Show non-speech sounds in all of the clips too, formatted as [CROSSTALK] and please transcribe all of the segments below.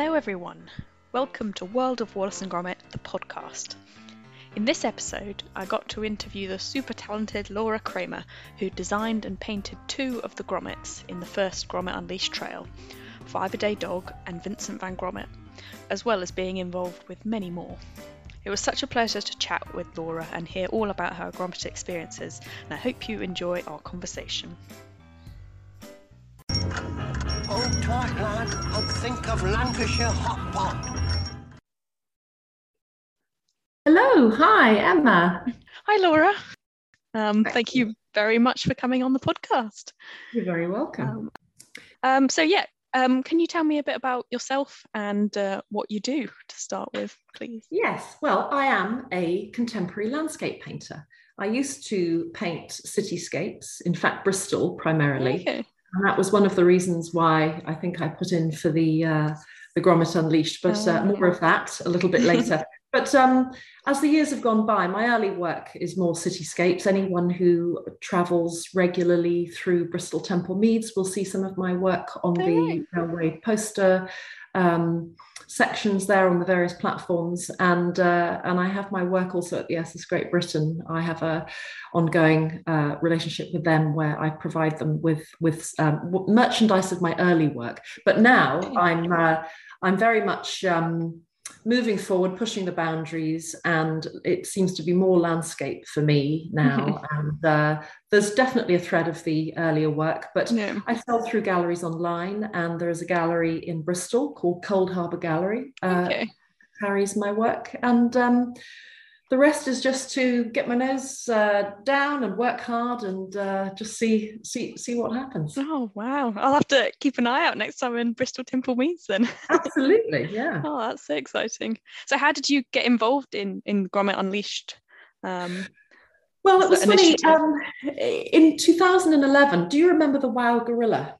Hello, everyone. Welcome to World of Wallace and Gromit, the podcast. In this episode, I got to interview the super talented Laura Cramer, who designed and painted two of the Gromits in the first Gromit Unleashed trail Five a Day Dog and Vincent van Gromit, as well as being involved with many more. It was such a pleasure to chat with Laura and hear all about her Gromit experiences, and I hope you enjoy our conversation. Oh, and think of Lancashire hot pot. Hello, hi, Emma. Hi, Laura. Um, thank you very much for coming on the podcast. You're very welcome. Um, um, so, yeah, um, can you tell me a bit about yourself and uh, what you do to start with, please? yes, well, I am a contemporary landscape painter. I used to paint cityscapes, in fact, Bristol primarily. Okay. And that was one of the reasons why I think I put in for the uh, the Gromit Unleashed, but uh, Oh, more of that a little bit later. [LAUGHS] but um, as the years have gone by, my early work is more cityscapes. Anyone who travels regularly through Bristol Temple Meads will see some of my work on the right. railway poster um, sections there on the various platforms, and uh, and I have my work also at the SS Great Britain. I have a ongoing uh, relationship with them where I provide them with with um, merchandise of my early work. But now I'm uh, I'm very much um, moving forward, pushing the boundaries, and it seems to be more landscape for me now. [LAUGHS] and uh, there's definitely a thread of the earlier work, but Yeah. I sell through galleries online, and there is a gallery in Bristol called Cold Harbour Gallery. Uh, Okay. carries my work, and um, the rest is just to get my nose uh, down and work hard and uh, just see see see what happens. Oh, wow. I'll have to keep an eye out next time in Bristol Temple Meads then. Absolutely, [LAUGHS] yeah. oh, that's so exciting. So, how did you get involved in, in Gromit Unleashed? Um, Well, it was funny. Um, in 2011, do you remember the Wow Gorilla?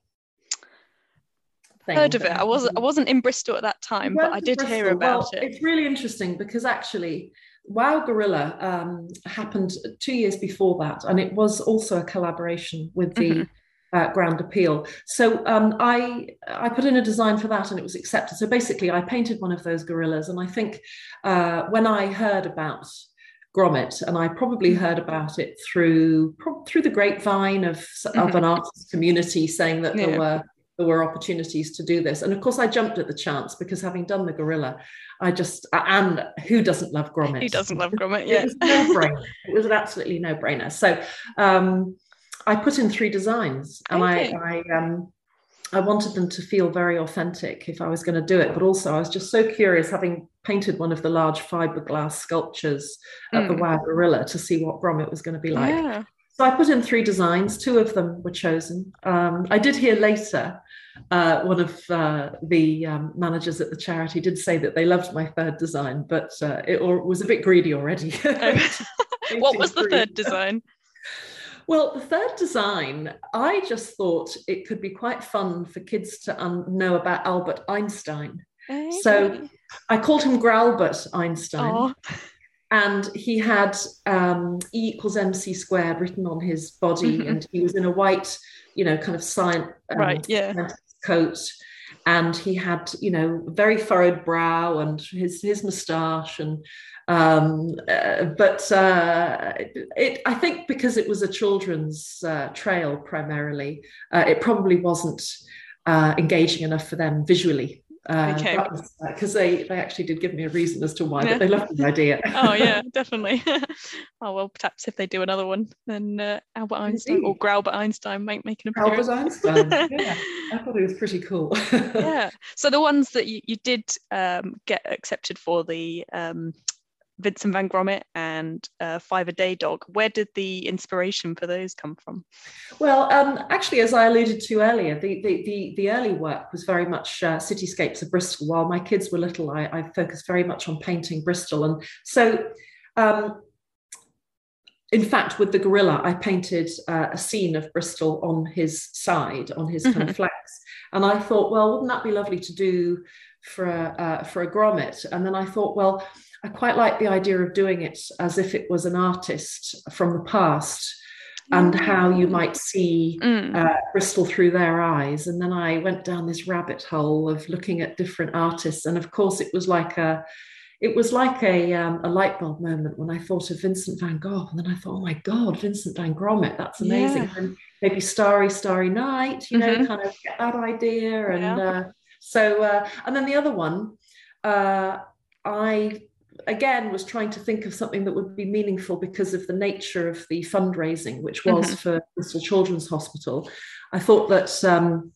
thing heard of it. I wasn't I wasn't in Bristol at that time, but I did hear about Well, it. It's really interesting because actually, Wow Gorilla um, happened two years before that, and it was also a collaboration with the Mhm. uh, Grand Appeal. So um, I I put in a design for that, and it was accepted. So basically, I painted one of those gorillas, and I think uh, when I heard about Gromit, and I probably Mm-hmm. heard about it through pro- through the grapevine of, of an artist community saying that Mm-hmm. Yeah. there were there were opportunities to do this. And of course, I jumped at the chance because having done the gorilla, I just, and who doesn't love Gromit? Who doesn't love [LAUGHS] Gromit? It Yeah. was no brainer. it was an absolutely no brainer. So um, I put in three designs and Okay. I, I, um, I wanted them to feel very authentic if I was going to do it. But also, I was just so curious, having painted one of the large fiberglass sculptures at the Mm. Wow Gorilla, to see what Gromit was going to be like. yeah. So I put in three designs. Two of them were chosen. Um, I did hear later uh, one of uh, the um, managers at the charity did say that they loved my third design, but uh, it or, was a bit greedy already. [LAUGHS] Oh. [LAUGHS] what was the third design? [LAUGHS] Well, the third design, I just thought it could be quite fun for kids to um, know about Albert Einstein. So I called him Gralbert Einstein. Aw. and he had um, E equals MC squared written on his body, and he was in a white, you know, kind of science um, Right, yeah. Coat, and he had, you know, very furrowed brow and his his moustache, and um, uh, but uh, it, I think because it was a children's uh, trail primarily, uh, it probably wasn't uh, engaging enough for them visually. Okay. Because they, they actually did give me a reason as to why, Yeah. but they loved the idea. [LAUGHS] oh yeah, [LAUGHS] definitely. [LAUGHS] oh well, perhaps if they do another one, then uh, Albert Einstein or Indeed. Gralbert Einstein might make an appearance. Albert Einstein. Yeah, I thought it was pretty cool. yeah. So the ones that you, you did um, get accepted for the um, Vincent van Gromit and uh, Five a Day Dog, where did the inspiration for those come from? Well, um, actually, as I alluded to earlier, the the the, the early work was very much uh, cityscapes of Bristol. While my kids were little, I, I focused very much on painting Bristol, and so. Um, in fact, with the gorilla, I painted uh, a scene of Bristol on his side, on his kind of flanks, and I thought, well, wouldn't that be lovely to do for a uh, for a Gromit? And then I thought, well, I quite like the idea of doing it as if it was an artist from the past and how you might see Mm. uh, Bristol through their eyes. And then I went down this rabbit hole of looking at different artists. And of course, it was like a it was like a, um, a light bulb moment when I thought of Vincent van Gogh. And then I thought, oh my God, Vincent van Gromit, that's amazing. Yeah. And maybe Starry, Starry Night, you know, Mhm. kind of get that idea. And Yeah. uh, so, uh, and then the other one, uh, I again was trying to think of something that would be meaningful because of the nature of the fundraising, which was Mhm. for Bristol Children's Hospital. I thought that um,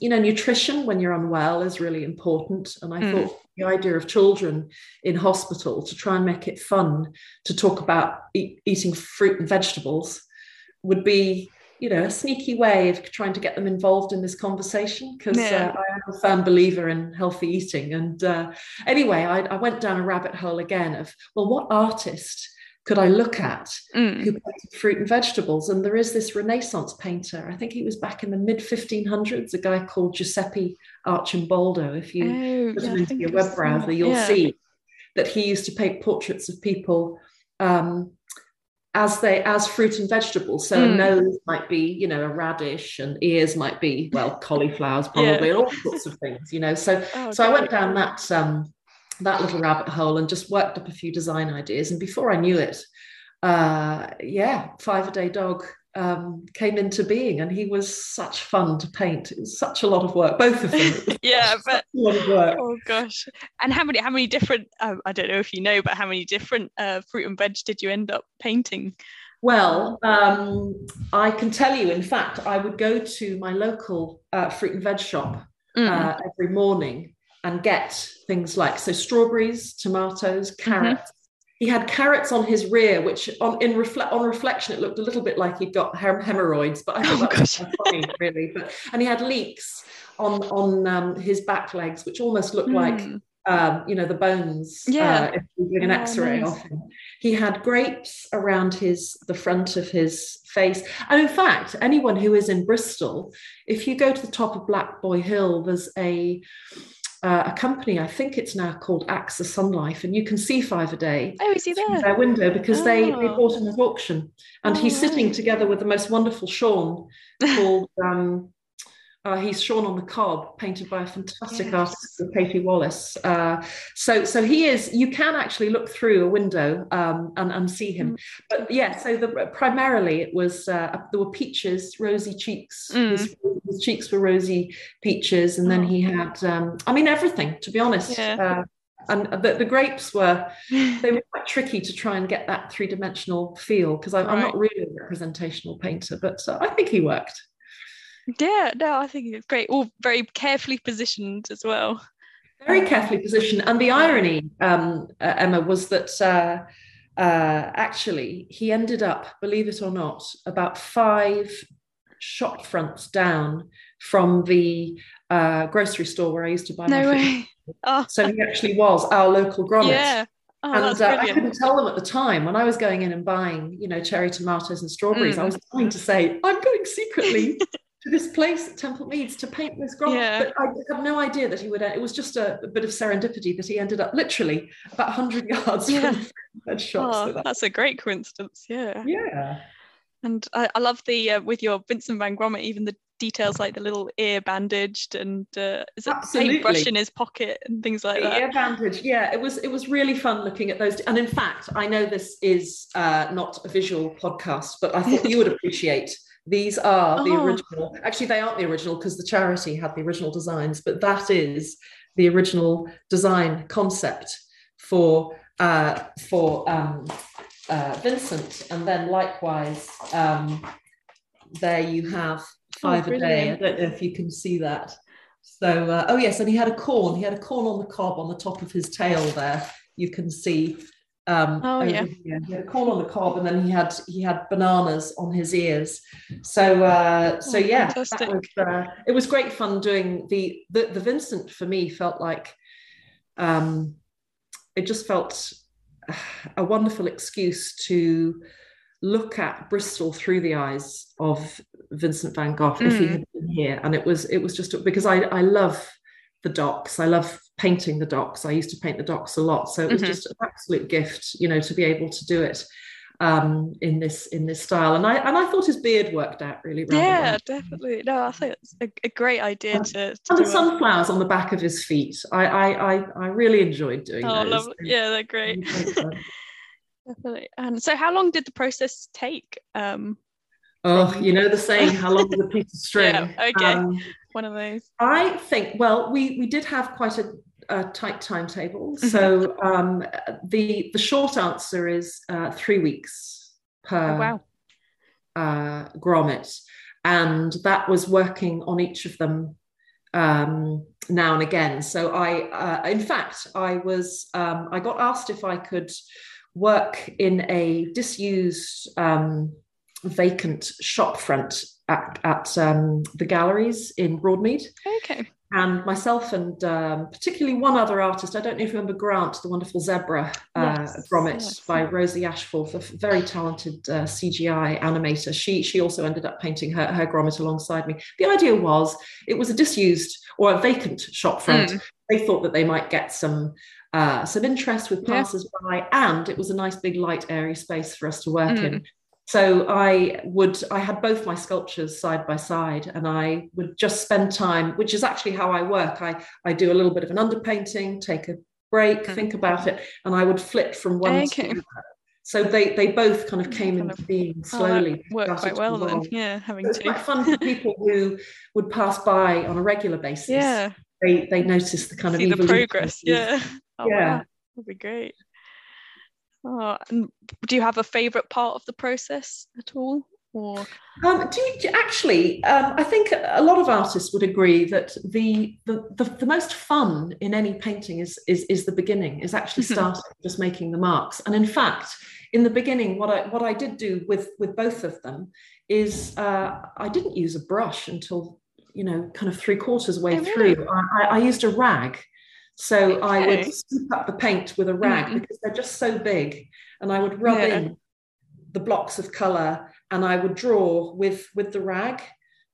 you know nutrition when you're unwell is really important, and I Mm. thought the idea of children in hospital to try and make it fun to talk about eat, eating fruit and vegetables would be you know a sneaky way of trying to get them involved in this conversation because Yeah. uh, I am a firm believer in healthy eating and uh, anyway I, I went down a rabbit hole again of well what artist could I look at Mm. who painted fruit and vegetables and there is this renaissance painter I think he was back in the mid 1500s a guy called Giuseppe Arcimboldo if you Oh, put yeah, them into your web browser, you'll Yeah. see that he used to paint portraits of people um, as they as fruit and vegetables. So a Mm. nose might be, you know, a radish, and ears might be, well, [LAUGHS] cauliflowers probably, and all sorts of things, you know. So Oh, so I went down that um, that little rabbit hole and just worked up a few design ideas. And before I knew it, uh, yeah, five a day dog um, came into being, and he was such fun to paint. It was such a lot of work, both of them. [LAUGHS] Yeah, but a lot of work. oh gosh. And how many how many different um, I don't know if you know, but how many different uh, fruit and veg did you end up painting? Well, um, I can tell you, in fact, I would go to my local uh, fruit and veg shop Mm. uh, every morning and get things like so strawberries, tomatoes, Mm-hmm. carrots. He had carrots on his rear, which on in reflect on reflection it looked a little bit like he'd got hem- hemorrhoids, but I Oh, thought that gosh. funny, really. But and he had leeks on on um, his back legs, which almost looked like Mm. um, you know, the bones. Yeah. Uh, if you doing an Oh, X-ray nice. of him, he had grapes around his the front of his face. And in fact, anyone who is in Bristol, if you go to the top of Black Boy Hill, there's a uh, a company. I think it's now called AXA Sun Life, and you can see five a day Oh, is he through there? their window because they, they Oh. bought him at auction. And Oh, he's sitting together with the most wonderful Shaun [LAUGHS] called um, uh, he's Shaun on the Cob, painted by a fantastic Yes. artist Katie Wallace. Uh, so so he is. You can actually look through a window um, and and see him. Mm. But yeah, so the, primarily it was uh, there were peaches, rosy cheeks. Mm. His, his cheeks were rosy peaches, and then Oh. he had. Um, I mean everything. To be honest. Yeah. Uh, and the, the grapes were [LAUGHS] they were quite tricky to try and get that three dimensional feel because I'm, I'm not really a representational painter, but uh, I think he worked. Yeah, no, I think it's great. All very carefully positioned as well. Very carefully positioned. And the irony, um, uh, Emma, was that uh, uh, actually he ended up, believe it or not, about five shop fronts down from the uh, grocery store where I used to buy my No food. way. [LAUGHS] Oh, So he actually was our local Gromit. yeah. Oh, and uh, I couldn't tell them at the time when I was going in and buying, you know, cherry tomatoes and strawberries. I Mm. was trying to say, I'm going secretly to this place at Temple Meads to paint this Gromit. Yeah. But I have no idea that he would. It was just a, a bit of serendipity that he ended up literally about 100 [LAUGHS] yards Yeah. from. Oh, so that- that's a great coincidence. Yeah. yeah. And I, I love the uh, with your Vincent van Gromit, even the details like the little ear bandaged and uh, is it paintbrush in his pocket and things like the that. air bandage yeah it was it was really fun looking at those and in fact i know this is uh, not a visual podcast but i thought you would appreciate these are the Oh. original actually they aren't the original because the charity had the original designs but that is the original design concept for uh, for um, uh, vincent and then likewise um, there you have five a day i don't know if you can see that so, uh, oh yes, and he had a corn. He had a corn on the cob on the top of his tail. There, you can see. Um, Oh, yeah. He had a corn on the cob, and then he had he had bananas on his ears. So, uh, so Oh, yeah, that was, uh, it was great fun doing the, the the Vincent. For me, felt like um, it just felt a wonderful excuse to look at Bristol through the eyes of Vincent van Gogh if he Mm. had been here. And it was it was just because I I love the docks. I love painting the docks. I used to paint the docks a lot, so it was Mhm. just an absolute gift, you know, to be able to do it. um, in this in this style. And I and I thought his beard worked out really well. Yeah, well. definitely. No, I think it's a, a great idea to, to And the sunflowers on the back of his feet. I I I, I really enjoyed doing Oh, those. lovely. Yeah, they're [LAUGHS] great. Definitely. And so, how long did the process take? Um, Oh, you know the saying, how long is a piece of [LAUGHS] string? Yeah, okay. Um, one of those. I think, well, we we did have quite a, a tight timetable. Mm-hmm. So um, the the short answer is uh, three weeks per Oh, wow. uh, Gromit, and that was working on each of them um, now and again. So I, uh, in fact, I was um, I got asked if I could work in a disused um, vacant shop front at, at um, the galleries in Broadmead Okay. And myself and um, particularly one other artist. I don't know if you remember Grant, the wonderful zebra uh, Yes, Gromit yes. by Rosie Ashforth, a very talented uh, CGI animator. She she also ended up painting her, her Gromit alongside me. The idea was it was a disused or a vacant shop front. Mm. They thought that they might get some. Uh, some interest with Yeah. passers-by, and it was a nice big light, airy space for us to work Mm. in. So I would, I had both my sculptures side by side, and I would just spend time, which is actually how I work. I, I do a little bit of an underpainting, take a break, Mm. think about it, and I would flip from one Okay. to the other. So they they both kind of came Kind into of- being [LAUGHS] Oh, slowly. worked quite well then. Yeah, having It was to. quite fun for people who would pass by on a regular basis. Yeah, They they notice the kind of see the progress. Yeah. [LAUGHS] Oh, Yeah. wow. That'd be great. Oh, and do you have a favorite part of the process at all? Or Um, do you, actually, um, I think a lot of artists would agree that the, the the, the most fun in any painting is is, is the beginning, is actually Mhm. starting just making the marks. And in fact, in the beginning, what I what I did do with with both of them is uh, I didn't use a brush until you know kind of three quarters way Oh, really? through. I, I used a rag. So I would scoop up the paint with a rag Mhm. because they're just so big, and I would rub Yeah. in the blocks of color and I would draw with with the rag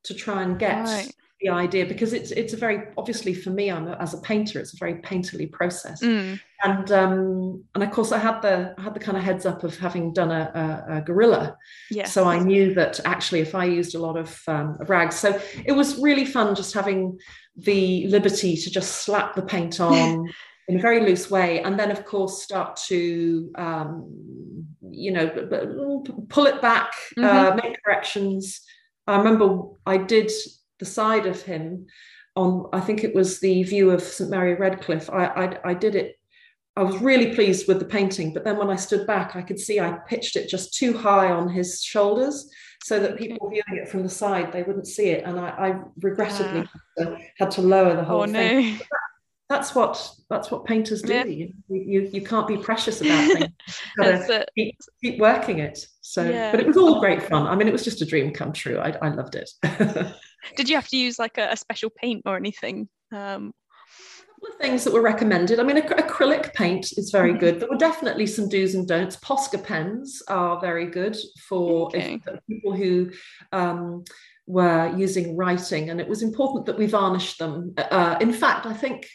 to try and get Right. The idea because it's it's a very obviously for me I'm a, as a painter it's a very painterly process. Mm, and um and of course I had the I had the kind of heads up of having done a, a, a gorilla. Yes. so I knew that actually if I used a lot of um, rags so it was really fun just having the liberty to just slap the paint [LAUGHS] on in a very loose way and then of course start to um, you know pull it back uh, make corrections. I remember i did the side of him on i think it was the view of st mary redcliffe i i, I did it I was really pleased with the painting, but then when I stood back, I could see I pitched it just too high on his shoulders so that people viewing it from the side they wouldn't see it, and I, I regrettably ah. had, to, had to lower the whole oh thing no. that's what that's what painters do. Yeah. You, you you can't be precious about things. [LAUGHS] You've keep, keep working it. So, Yeah. but it was all great fun. I mean, it was just a dream come true. I, I loved it. [LAUGHS] Did you have to use like a, a special paint or anything? Um, a couple of things that were recommended. I mean, ac- acrylic paint is very Mhm. good. There were definitely some do's and don'ts. Posca pens are very good for if- Okay. for people who. Um, were using writing, and it was important that we varnished them. Uh, in fact, I think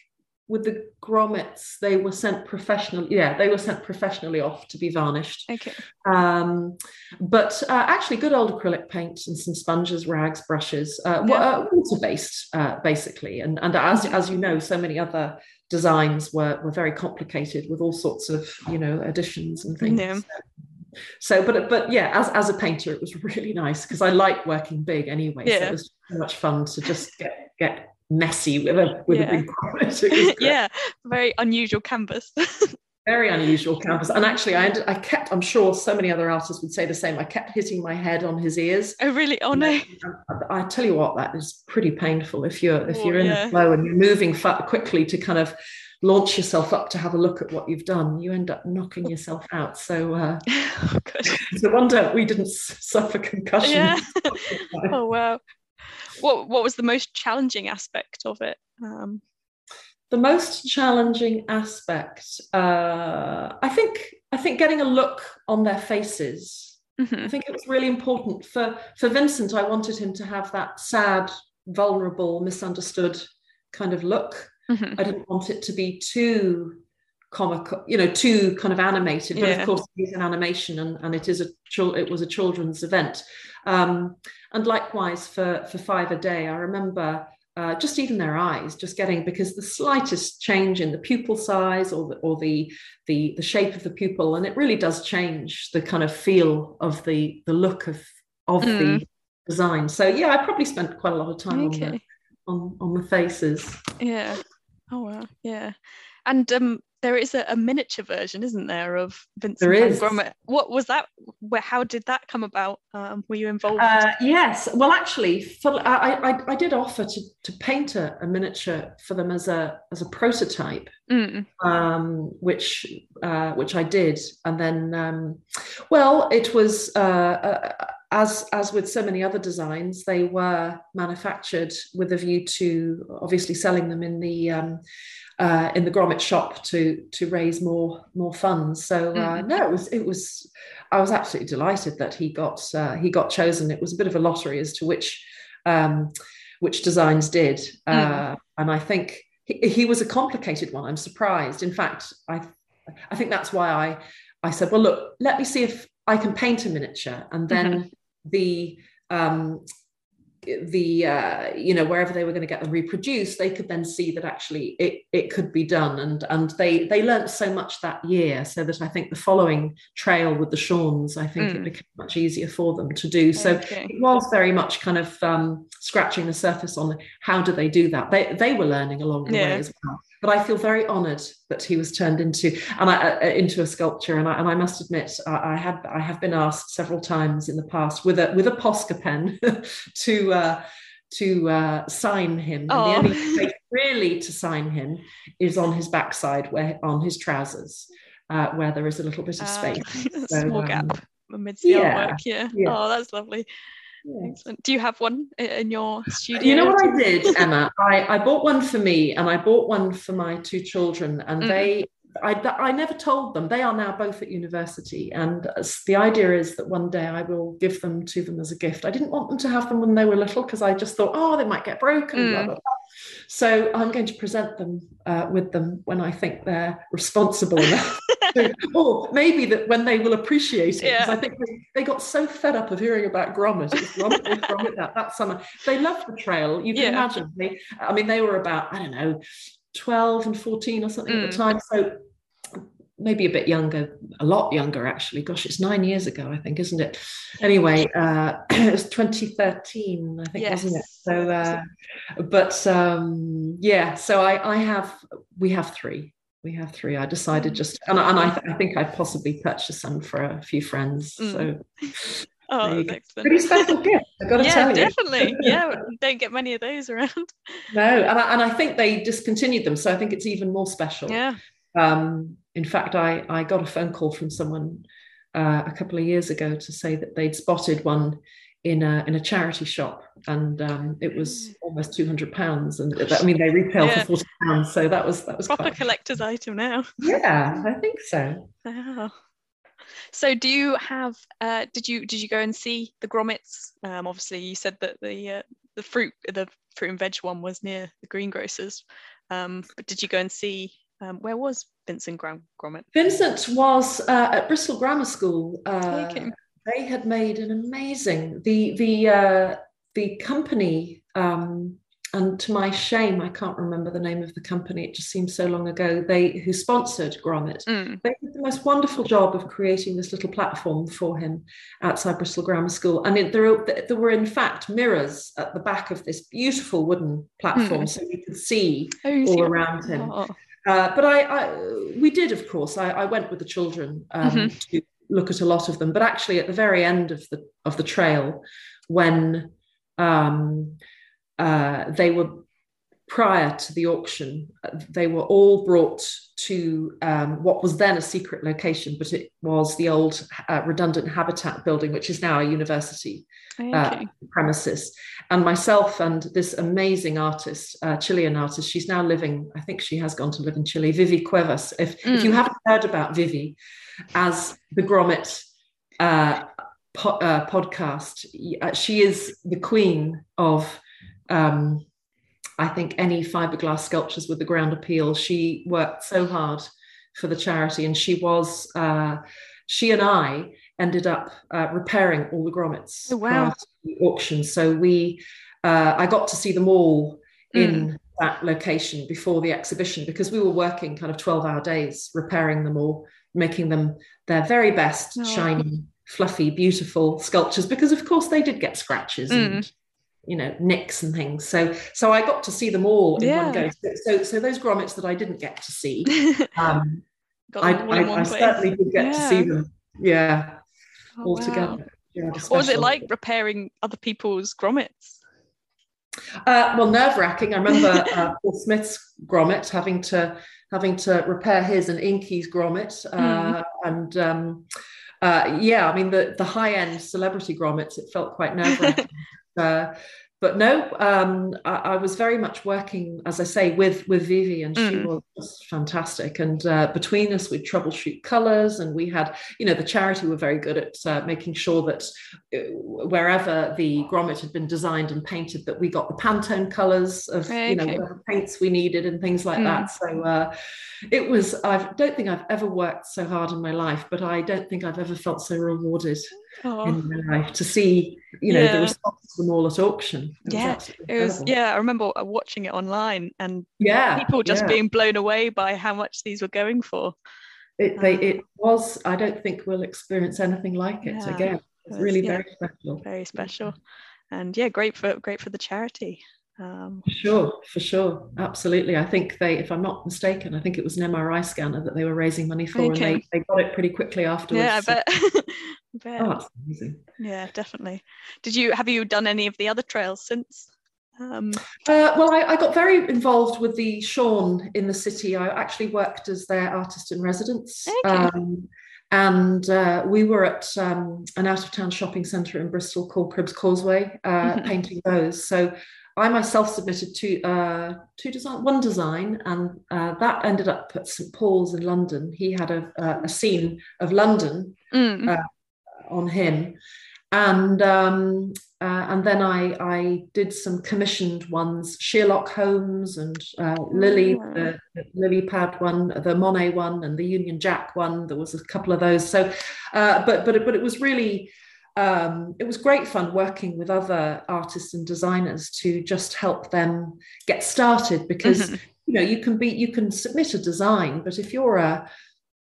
with the Gromits, they were sent professionally. Yeah, they were sent professionally off to be varnished. okay. Um, but uh, actually, good old acrylic paint and some sponges, rags, brushes, uh, Yeah. uh, water-based, uh, basically. And and as as you know, so many other designs were were very complicated with all sorts of you know additions and things. Yeah. So, but but yeah, as as a painter, it was [LAUGHS] really nice because I like working big anyway. So Yeah. it was so much fun to just get get messy with a with Yeah. a big Gromit. It was great yeah, very unusual canvas. [LAUGHS] very unusual canvas. And actually, I ended, I kept. I'm sure so many other artists would say the same. I kept hitting my head on his ears. oh really? Oh no. I, I tell you what, that is pretty painful if you're if Oh, you're in yeah. the flow and you're moving quickly to kind of launch yourself up to have a look at what you've done. You end up knocking yourself out. So uh, [LAUGHS] oh a wonder we didn't suffer concussion. Yeah. [LAUGHS] Oh wow. What what was the most challenging aspect of it? Um, the most challenging aspect, uh, I think, I think getting a look on their faces mhm. I think it was really important for for Vincent. I wanted him to have that sad, vulnerable, misunderstood kind of look. Mhm. I didn't want it to be too comical, you know, too kind of animated. But Yeah. of course, it is an animation, and, and it is a it was a children's event. Um, and likewise for for five a day, I remember. Uh, just even their eyes, just getting because the slightest change in the pupil size or the or the the the shape of the pupil, and it really does change the kind of feel of the the look of of Mm. the design. So yeah, I probably spent quite a lot of time on the on, on the faces. Yeah. Oh wow. Yeah. And um, there is a, a miniature version, isn't there, of Vincent There is. Gromit? What was that? Where? How did that come about? Um, were you involved? Uh, yes, well, actually, for, I, I, I did offer to, to paint a, a miniature for them as a as a prototype, Mm, um, which uh, which I did, and then, um, well, it was uh, uh, as as with so many other designs, they were manufactured with a view to obviously selling them in the um, uh, in the Gromit shop to to raise more more funds. So uh, Mhm. no, it was it was I was absolutely delighted that he got uh, he got chosen. It was a bit of a lottery as to which um, which designs did, uh, and I think he, he was a complicated one. I'm surprised. In fact, I I think that's why I I said, well, look, let me see if I can paint a miniature, and then the um, the uh, you know wherever they were going to get them reproduced, they could then see that actually it it could be done, and and they they learnt so much that year, so that I think the following trail with the Shauns, I think Mm. it became much easier for them to do. So okay. it was very much kind of um, scratching the surface on how do they do that. They they were learning along the Yeah. way as well. But I feel very honoured that he was turned into and I, uh, into a sculpture. And I, and I must admit, I, I had I have been asked several times in the past with a with a Posca pen [LAUGHS] to uh, to uh, sign him. And the only place really to sign him is on his backside, where on his trousers, uh, where there is a little bit of Ah, space. [LAUGHS] So, small um, gap amidst the yeah, artwork. Yeah. yeah. Oh, that's lovely. Excellent. Do you have one in your studio? You know what I did, Emma? I, I bought one for me and I bought one for my two children, and Mhm. they. I, I never told them. They are now both at university, and the idea is that one day I will give them to them as a gift. I didn't want them to have them when they were little because I just thought, oh, they might get broken. Blah, Mm. blah, blah. So I'm going to present them uh, with them when I think they're responsible [LAUGHS] enough. [LAUGHS] or maybe that when they will appreciate it. Because Yeah. I think they, they got so fed up of hearing about Gromit. It was Gromit, this, Gromit, that, that summer. They loved the trail. You can Yeah. imagine. They, I mean, they were about, I don't know, 12 and 14 or something at Mm. the time. So maybe a bit younger, a lot younger actually. Gosh, it's nine years ago, I think, isn't it? Anyway, uh, [CLEARS THROAT] it was 2013, I think, wasn't it? So, uh, but um, yeah, so I, I have, we have three. We have three. I decided just, and, I- and I, th- I think I possibly purchased some for a few friends. Mm. [LAUGHS] So Oh, There you that's pretty special gift. I've got to Yeah, tell you. definitely. Yeah, [LAUGHS] don't get many of those around. No, and I, and I think they discontinued them, so I think it's even more special. Yeah. Um, in fact, I, I got a phone call from someone uh, a couple of years ago to say that they'd spotted one in a in a charity shop, and um, it was almost two hundred pounds. And I mean, they retail Yeah. for forty pounds, so that was that was Proper quite. collector's item now. Yeah, I think so. Wow. So do you have uh did you did you go and see the Gromits? Um obviously you said that the uh, the fruit the fruit and veg one was near the greengrocers. Um but did you go and see um where was Vincent Gram- Gromit? Vincent was uh, at Bristol Grammar School. Uh, Okay. They had made an amazing the the uh, the company. Um, and to my shame, I can't remember the name of the company. It just seems so long ago. They who sponsored Gromit. Mm, They did the most wonderful job of creating this little platform for him outside Bristol Grammar School. And it, there, there were, in fact, mirrors at the back of this beautiful wooden platform, so you could see Oh, all see- around him. oh, Uh, but I, I, we did, of course. I, I went with the children um, Mhm. to look at a lot of them. But actually, at the very end of the of the trail, when um, uh, they were prior to the auction, uh, they were all brought to um, what was then a secret location, but it was the old uh, redundant habitat building, which is now a university okay. premises. And myself and this amazing artist, uh, Chilean artist, she's now living, I think she has gone to live in Chile, Vivi Cuevas. If, if you Mm. haven't heard about Vivi as the Gromit uh, po- uh, podcast, uh, she is the queen of. Um, I think any fiberglass sculptures with the Grand Appeal. She worked so hard for the charity, and she was uh, she and I ended up uh, repairing all the Gromits Oh, wow. the auction. So we uh, I got to see them all in that location before the exhibition because we were working kind of 12 hour days repairing them all, making them their very best, Oh. shiny, fluffy, beautiful sculptures because of course they did get scratches Mm. and you know nicks and things. So so I got to see them all in one go. So, so those Gromits that I didn't get to see, [LAUGHS] um, I, them all in I, I certainly did get to see Yeah. them. Yeah, Oh, all wow. together. Yeah, What was it like repairing other people's Gromits? Uh, well, nerve wracking. I remember uh, Paul Smith's Gromit having to having to repair his and Inky's Gromit, uh, and um, uh, yeah, I mean the the high end celebrity Gromits. It felt quite nerve wracking. [LAUGHS] but no, um, I, I was very much working, as I say, with with Vivi, and she Mm. was just fantastic. And uh, between us, we'd troubleshoot colours, and we had, you know, the charity were very good at uh, making sure that uh, wherever the Gromit had been designed and painted, that we got the Pantone colours of, you know, Okay. whatever paints we needed and things like Mm. that. So uh, it was. I don't think I've ever worked so hard in my life, but I don't think I've ever felt so rewarded Oh, in my life to see, you know, Yeah. the response to them all at auction. It Yeah, absolutely it was. Yeah, I remember watching it online and yeah, people just yeah. being blown away by how much these were going for. It, they, Um, it was. I don't think we'll experience anything like it Yeah, again. It's was- really very special. Very special, and yeah, great for great for the charity. Um, For sure, for sure, absolutely. I think they, if I'm not mistaken, I think it was an MRI scanner that they were raising money for, Okay. and they, they got it pretty quickly afterwards. yeah, I bet. [LAUGHS] I bet. Oh, that's amazing. Yeah, definitely. Did you have you done any of the other trails since? Um, Uh, well, I, I got very involved with the Shaun in the city. I actually worked as their artist in residence. Okay. Um, and uh, we were at um, an out of town shopping centre in Bristol called Cribbs Causeway, uh, Mhm. painting those. So I myself submitted two, uh, two design, one design, and uh, that ended up at St Paul's in London. He had a, a, a scene of London mm, Uh, on him. And um, uh, and then I I did some commissioned ones, Sherlock Holmes and uh, Lily, Ah. the, the lily pad one, the Monet one, and the Union Jack one. There was a couple of those. So, uh, but but it- but it was really um, it was great fun working with other artists and designers to just help them get started because mhm. you know you can be you can submit a design but if you're a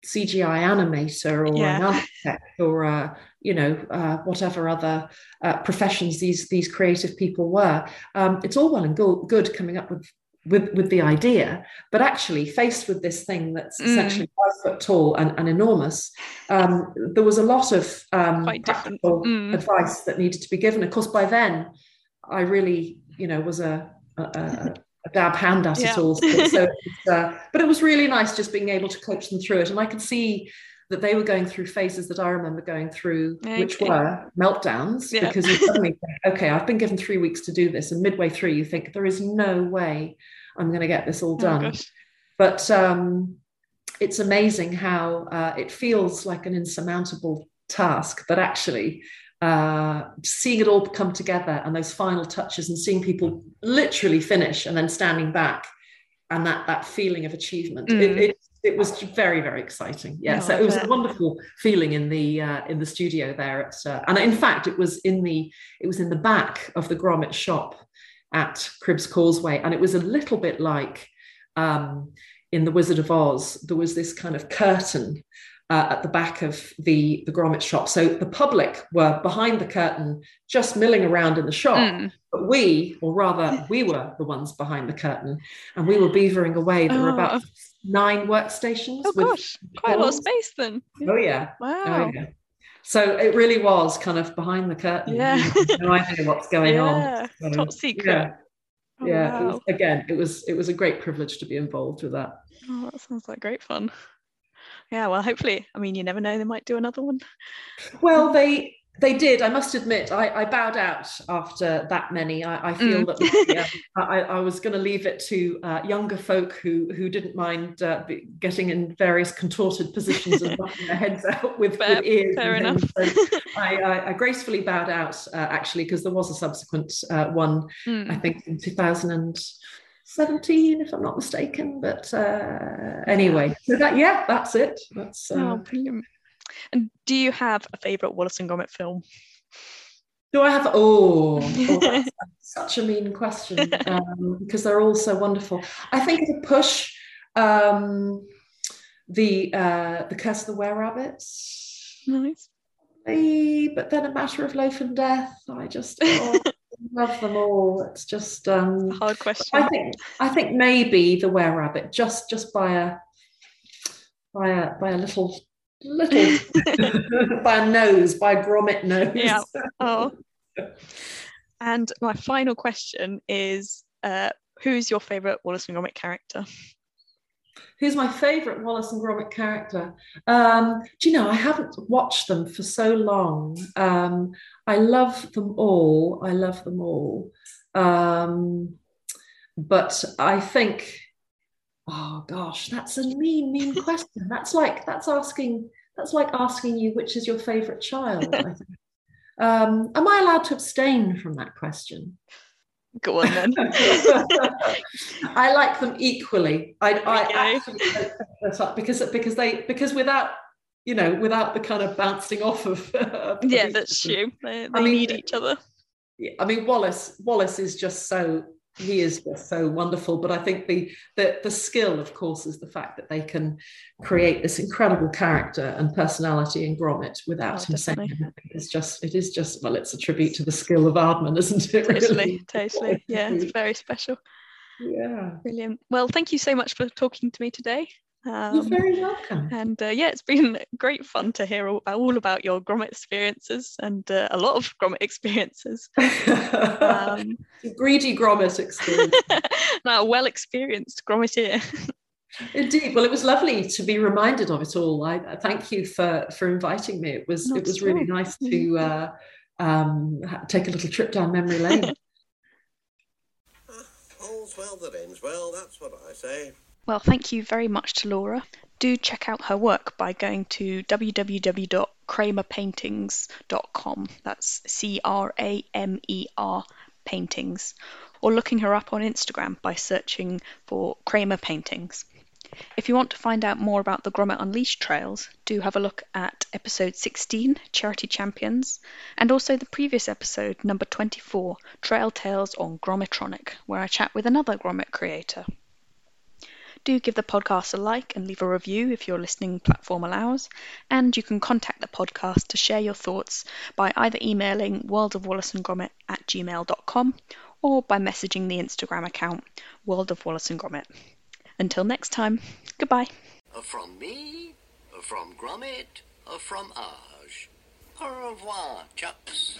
cgi animator or Yeah. an [LAUGHS] architect or a, you know uh, whatever other uh, professions these these creative people were um, it's all well and go- good coming up with with with the idea but actually faced with this thing that's Mm. essentially five foot tall and, and enormous um, there was a lot of um, different. practical Mm. advice that needed to be given of course by then i really you know was a, a, a a dab hand at Yeah. it all. So, uh, but it was really nice just being able to coach them through it. And I could see that they were going through phases that I remember going through, which were meltdowns, Yeah. because you suddenly think, okay, I've been given three weeks to do this. And midway through, you think, there is no way I'm going to get this all Oh, done. gosh. but um, it's amazing how uh, it feels like an insurmountable task, but actually uh, seeing it all come together and those final touches and seeing people literally finish and then standing back and that that feeling of achievement, Mm. it, it, it was very very exciting. Yeah, No, so it was a wonderful feeling in the uh, in the studio there. At, uh, and in fact, it was in the it was in the back of the Gromit shop at Cribbs Causeway, and it was a little bit like um, in The Wizard of Oz. There was this kind of curtain uh, at the back of the the Gromit shop, so the public were behind the curtain, just milling around in the shop. Mm. But we, or rather, we were the ones behind the curtain, and we were beavering away. There were Oh. about nine workstations. Oh with gosh, quite a lot of space then. Oh yeah. Wow. Oh yeah. So it really was kind of behind the curtain. Yeah. No idea what's going on. Yeah, So, top secret. Yeah, Oh, yeah. It was, again, it was it was a great privilege to be involved with that. Oh, that sounds like great fun. Yeah, well, hopefully, I mean, you never know, they might do another one. Well, they they did. I must admit, I, I bowed out after that many. I, I feel Mm. that yeah, I, I was going to leave it to uh, younger folk who who didn't mind uh, getting in various contorted positions and [LAUGHS] knocking their heads out with, Fair- with ears. fair enough. So [LAUGHS] I, I, I gracefully bowed out uh, actually because there was a subsequent uh, one. Mm. I think in 2000 and 17, if I'm not mistaken. But uh, anyway, so that yeah, that's it. That's uh, Oh, brilliant. And do you have a favourite Wallace and Gromit film? Do I have? Oh, [LAUGHS] oh, that's such a mean question [LAUGHS] um, because they're all so wonderful. I think a push, um, the uh, the Curse of the Were Rabbits, Nice. but then a matter of life and death. I just [LAUGHS] oh, love them all. It's just um, Hard question. I think I think maybe the Were Rabbit just just by a by a by a little little [LAUGHS] by a nose by a Gromit nose. Yeah. [LAUGHS] Oh. And my final question is uh, who's your favourite Wallace and Gromit character? Who's my favourite Wallace and Gromit character? Um, do you know, I haven't watched them for so long. Um, I love them all. I love them all. Um, but I think, oh gosh, that's a mean, mean question. That's like that's asking that's like asking you which is your favourite child. I think. Um, am I allowed to abstain from that question? Go on then. [LAUGHS] I like them equally. I, I actually don't think that's up because because they because without you know without the kind of bouncing off of, [LAUGHS] of yeah, that's true. They, they I mean, need each other. Yeah, I mean Wallace Wallace is just so he is just so wonderful. But I think the the the skill, of course, is the fact that they can create this incredible character and personality in Gromit without Oh, him saying definitely. anything. It's just it is just well, it's a tribute to the skill of Aardman, isn't it? Totally, really? totally. [LAUGHS] Yeah, it's very special. Yeah. Brilliant. Well, thank you so much for talking to me today. You're Um, very welcome. and uh, yeah, it's been [LAUGHS] great fun to hear all, all about your Gromit experiences and uh, a lot of [LAUGHS] Gromit experiences. Um, [LAUGHS] Greedy Gromit experience. now, well experienced Gromiteer. Indeed. Well, it was lovely to be reminded of it all. I I thank you for for inviting me. It was Not it was at really all. nice to uh, um, take a little trip down memory lane. All's well that ends well, that's what I say. Well, thank you very much to Laura. Do check out her work by going to www.cramerpaintings.com. That's C R A M E R paintings. Or looking her up on Instagram by searching for Cramer Paintings. If you want to find out more about the Gromit Unleashed trails, do have a look at episode 16, Charity Champions, and also the previous episode, number 24, Trail Tales on Gromitronic, where I chat with another Gromit creator. Do give the podcast a like and leave a review if your listening platform allows. And you can contact the podcast to share your thoughts by either emailing worldofwallaceandgromit at gmail.com or by messaging the Instagram account World of Wallace and Gromit. Until next time, goodbye. From me, from Gromit, from Arj. Au revoir, chucks.